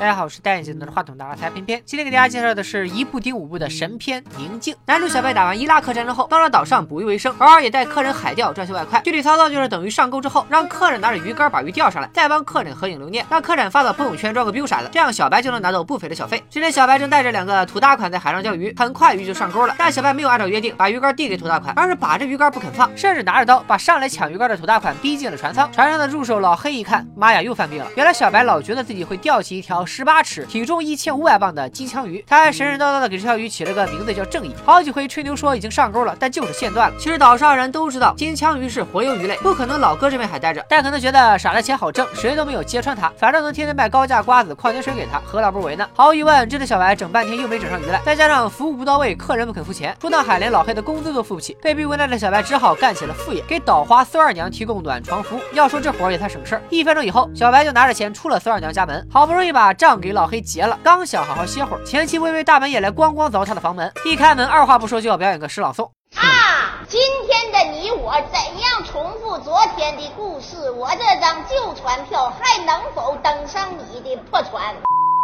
大家好，我是戴眼镜拿着话筒的阿才偏偏。今天给大家介绍的是一部顶五部的神片《宁静》。男主小白打完伊拉克战争后，到了岛上捕鱼为生，偶尔也带客人海钓赚些外快。具体操作就是等鱼上钩之后，让客人拿着鱼竿把鱼钓上来，再帮客人合影留念，让客人发到朋友圈装个逼啥的，这样小白就能拿到不菲的小费。今天小白正带着两个土大款在海上钓鱼，很快鱼就上钩了。但小白没有按照约定把鱼竿递给土大款，而是把着鱼竿不肯放，甚至拿着刀把上来抢鱼竿的土大款逼进了船舱。船上的助手老黑一看，妈呀，又犯病了！原来小白老觉得自己会钓起一条。十八尺、体重一千五百磅的金枪鱼，他还神神叨叨的给这条鱼起了个名字叫正义。好几回吹牛说已经上钩了，但就是线断了。其实岛上人都知道金枪鱼是活游鱼类，不可能老搁这边海待着。但可能觉得傻的钱好挣，谁都没有揭穿他，反正能天天卖高价瓜子、矿泉水给他，何乐不为呢？毫无疑问，这次小白整半天又没整上鱼来，再加上服务不到位，客人不肯付钱，出趟海连老黑的工资都付不起，被逼无奈的小白只好干起了副业，给岛花孙二娘提供暖床服务。要说这活也才省事儿，一分钟以后，小白就拿着钱出了孙二娘家门，好不容易把账给老黑结。了，刚想好好歇会儿，前妻微微大半夜来咣咣凿他的房门。一开门，二话不说就要表演个诗朗诵。啊，今天的你我怎样重复昨天的故事？我这张旧船票还能否登上你的破船？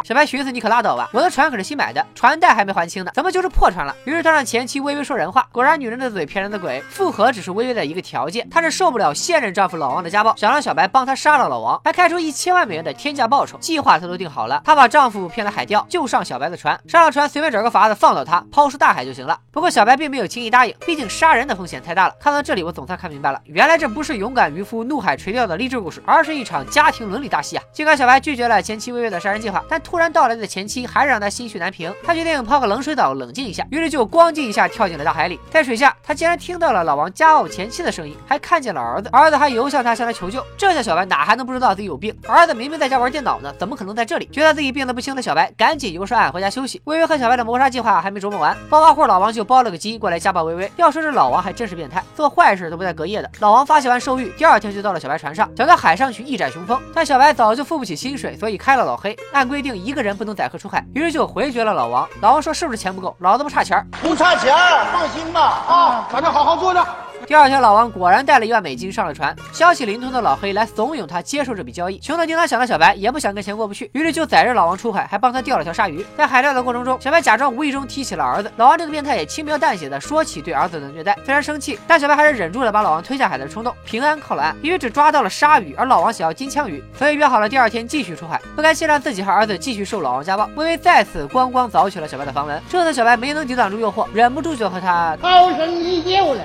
小白寻思：“你可拉倒吧，我的船可是新买的，船贷还没还清呢，怎么就是破船了？”于是他让前妻微微说人话。果然，女人的嘴骗人的鬼，复合只是微微的一个条件。她是受不了现任丈夫老王的家暴，想让小白帮她杀了老王，还开出一千万美元的天价报酬。计划她都定好了，她把丈夫骗来海钓，就上小白的船，上了船随便找个筏子放倒他，抛出大海就行了。不过小白并没有轻易答应，毕竟杀人的风险太大了。看到这里，我总算看明白了，原来这不是勇敢渔夫怒海垂钓的励志故事，而是一场家庭伦理大戏啊！尽管小白拒绝了前妻微微的杀人计划，但突突然到来的前妻。还是让他心绪难平，他决定泡个冷水澡冷静一下，于是就咣叽一下跳进了大海里。在水下，他竟然听到了老王家暴前妻的声音，还看见了儿子，儿子还游向他向他求救。这下小白哪还能不知道自己有病？儿子明明在家玩电脑呢，怎么可能在这里？觉得自己病得不轻的小白赶紧游上岸回家休息。微微和小白的谋杀计划还没琢磨完，暴发户老王就包了个鸡过来家暴微微。要说这老王还真是变态，做坏事都不带隔夜的。老王发泄完兽欲，第二天就到了小白船上，想到海上去一展雄风。但小白早就付不起薪水，所以开了老黑，按规定一个人不能载客出海，于是就。回绝了老王，老王说是不是钱不够？老子不差钱，不差钱，放心吧，啊，反正好好做着。第二天，老王果然带了一万美金上了船。消息灵通的老黑来怂恿他接受这笔交易。穷的叮当响的小白也不想跟钱过不去，于是就载着老王出海，还帮他钓了条鲨鱼。在海钓的过程中，小白假装无意中提起了儿子。老王这个变态也轻描淡写的说起对儿子的虐待。虽然生气，但小白还是忍住了把老王推下海的冲动，平安靠了岸。因为只抓到了鲨鱼，而老王想要金枪鱼，所以约好了第二天继续出海。不甘心让自己和儿子继续受老王家暴，微微再次咣咣凿起了小白的房门。这次小白没能抵挡住诱惑，忍不住就和他涛声依旧了。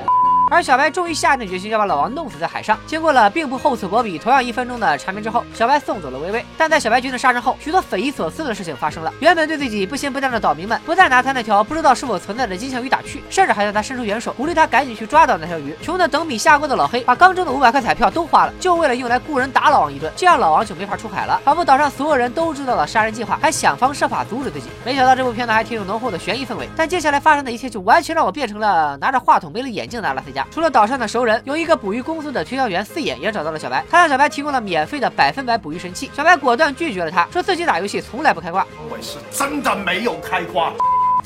而小白终于下定决心要把老王弄死在海上。经过了并不厚此薄彼、同样一分钟的缠绵之后，小白送走了微微。但在小白决定杀人后，许多匪夷所思的事情发生了。原本对自己不咸不淡的岛民们，不再拿他那条不知道是否存在的金枪鱼打趣，甚至还向他伸出援手，鼓励他赶紧去抓到那条鱼。穷的等米下锅的老黑，把刚中的五百块彩票都花了，就为了用来雇人打老王一顿，这样老王就没法出海了。仿佛岛上所有人都知道了杀人计划，还想方设法阻止自己。没想到这部片子还挺有浓厚的悬疑氛围，但接下来发生的一切就完全让我变成了拿着话筒没了眼镜的阿拉斯加。除了岛上的熟。人有一个捕鱼公司的推销员四眼也找到了小白，他向小白提供了免费的百分百捕鱼神器，小白果断拒绝了他，说自己打游戏从来不开挂。我是真的没有开挂。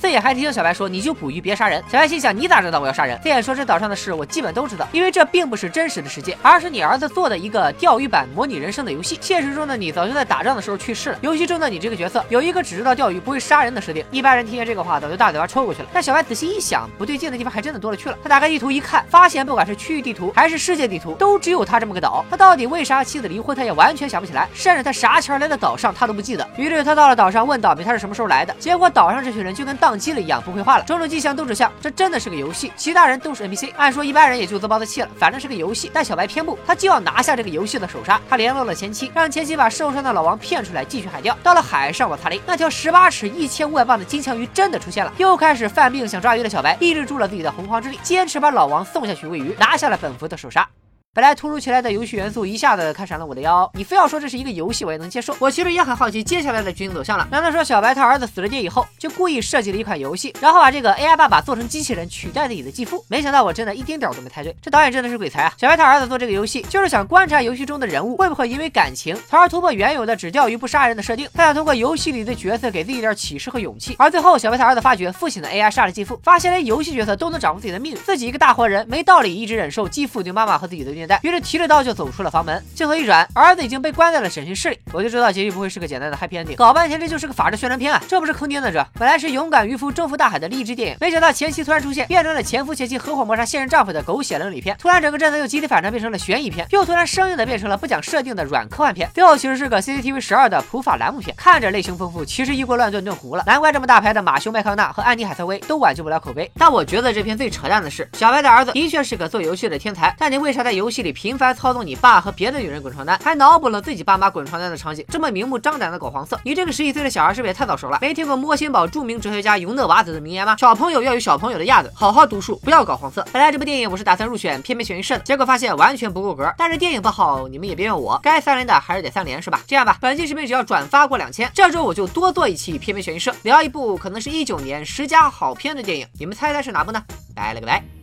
四眼还提醒小白说：“你就捕鱼，别杀人。”小白心想：“你咋知道我要杀人？”四眼说：“这岛上的事我基本都知道，因为这并不是真实的世界，而是你儿子做的一个钓鱼版模拟人生的游戏。现实中的你早就在打仗的时候去世了。游戏中的你这个角色有一个只知道钓鱼不会杀人的设定。一般人听见这个话早就大嘴巴抽过去了。但小白仔细一想，不对劲的地方还真的多了去了。他打开地图一看，发现不管是区域地图还是世界地图，都只有他这么个岛。他到底为啥妻子离婚，他也完全想不起来，甚至他啥前来的岛上他都不记得。于是他到了岛上问岛民他是什么时候来的，结果岛上这群人就跟当宕机了一样，不会。化了，种种迹象都指向这真的是个游戏，其他人都是 NPC。按说一般人也就自暴自弃了，反正是个游戏。但小白偏不，他就要拿下这个游戏的首杀。他联络了前妻，让前妻把受伤的老王骗出来继续海钓。到了海上，我擦雷，那条十八尺、一千五百磅的金枪鱼真的出现了。又开始犯病想抓鱼的小白，抑制住了自己的洪荒之力，坚持把老王送下去喂鱼，拿下了本服的首杀。本来突如其来的游戏元素一下子看闪了我的腰，你非要说这是一个游戏，我也能接受。我其实也很好奇接下来的剧情走向了。难道说小白他儿子死了爹以后，就故意设计了一款游戏，然后把这个 AI 爸爸做成机器人取代自己的继父？没想到我真的一丁点儿都没猜对，这导演真的是鬼才啊！小白他儿子做这个游戏，就是想观察游戏中的人物会不会因为感情，从而突破原有的只钓鱼不杀人的设定。他想通过游戏里的角色给自己一点启示和勇气。而最后，小白他儿子发觉父亲的 AI 杀了继父，发现连游戏角色都能掌握自己的命运，自己一个大活人没道理一直忍受继父对妈妈和自己的虐。年代，于是提着刀就走出了房门。镜头一转，儿子已经被关在了审讯室里。我就知道结局不会是个简单的 happy ending，搞半天这就是个法制宣传片啊！这不是坑爹呢？这本来是勇敢渔夫征服大海的励志电影，没想到前妻突然出现，变成了前夫前妻合伙谋杀现任丈夫的狗血伦理片。突然整个阵子又集体反转，变成了悬疑片，又突然生硬的变成了不讲设定的软科幻片，最后其实是个 CCTV 十二的普法栏目片，看着类型丰富，其实一锅乱炖炖糊了。难怪这么大牌的马修麦康纳和安妮海瑟薇都挽救不了口碑。但我觉得这片最扯淡的是，小白的儿子的确是个做游戏的天才，但你为啥在游戏戏里频繁操纵你爸和别的女人滚床单，还脑补了自己爸妈滚床单的场景，这么明目张胆的搞黄色？你这个十几岁的小孩是不是也太早熟了？没听过摸心宝著名哲学家尤勒瓦子的名言吗？小朋友要有小朋友的样子，好好读书，不要搞黄色。本来这部电影我是打算入选片片选映社的，结果发现完全不够格。但是电影不好，你们也别怨我，该三连的还是得三连，是吧？这样吧，本期视频只要转发过两千，这周我就多做一期片片选映社，聊一部可能是一九年十佳好片的电影，你们猜猜是哪部呢？拜了个拜。